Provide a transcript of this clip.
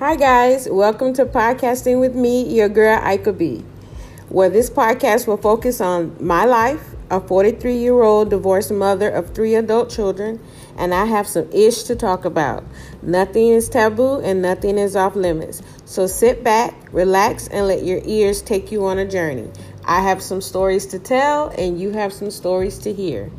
Hi, guys. Welcome to Podcasting with me, your girl, Iika B, where this podcast will focus on my life, a 43 year old divorced mother of three adult children, and I have some ish to talk about. Nothing is taboo and nothing is off limits. So sit back, relax, and let your ears take you on a journey. I have some stories to tell, and you have some stories to hear.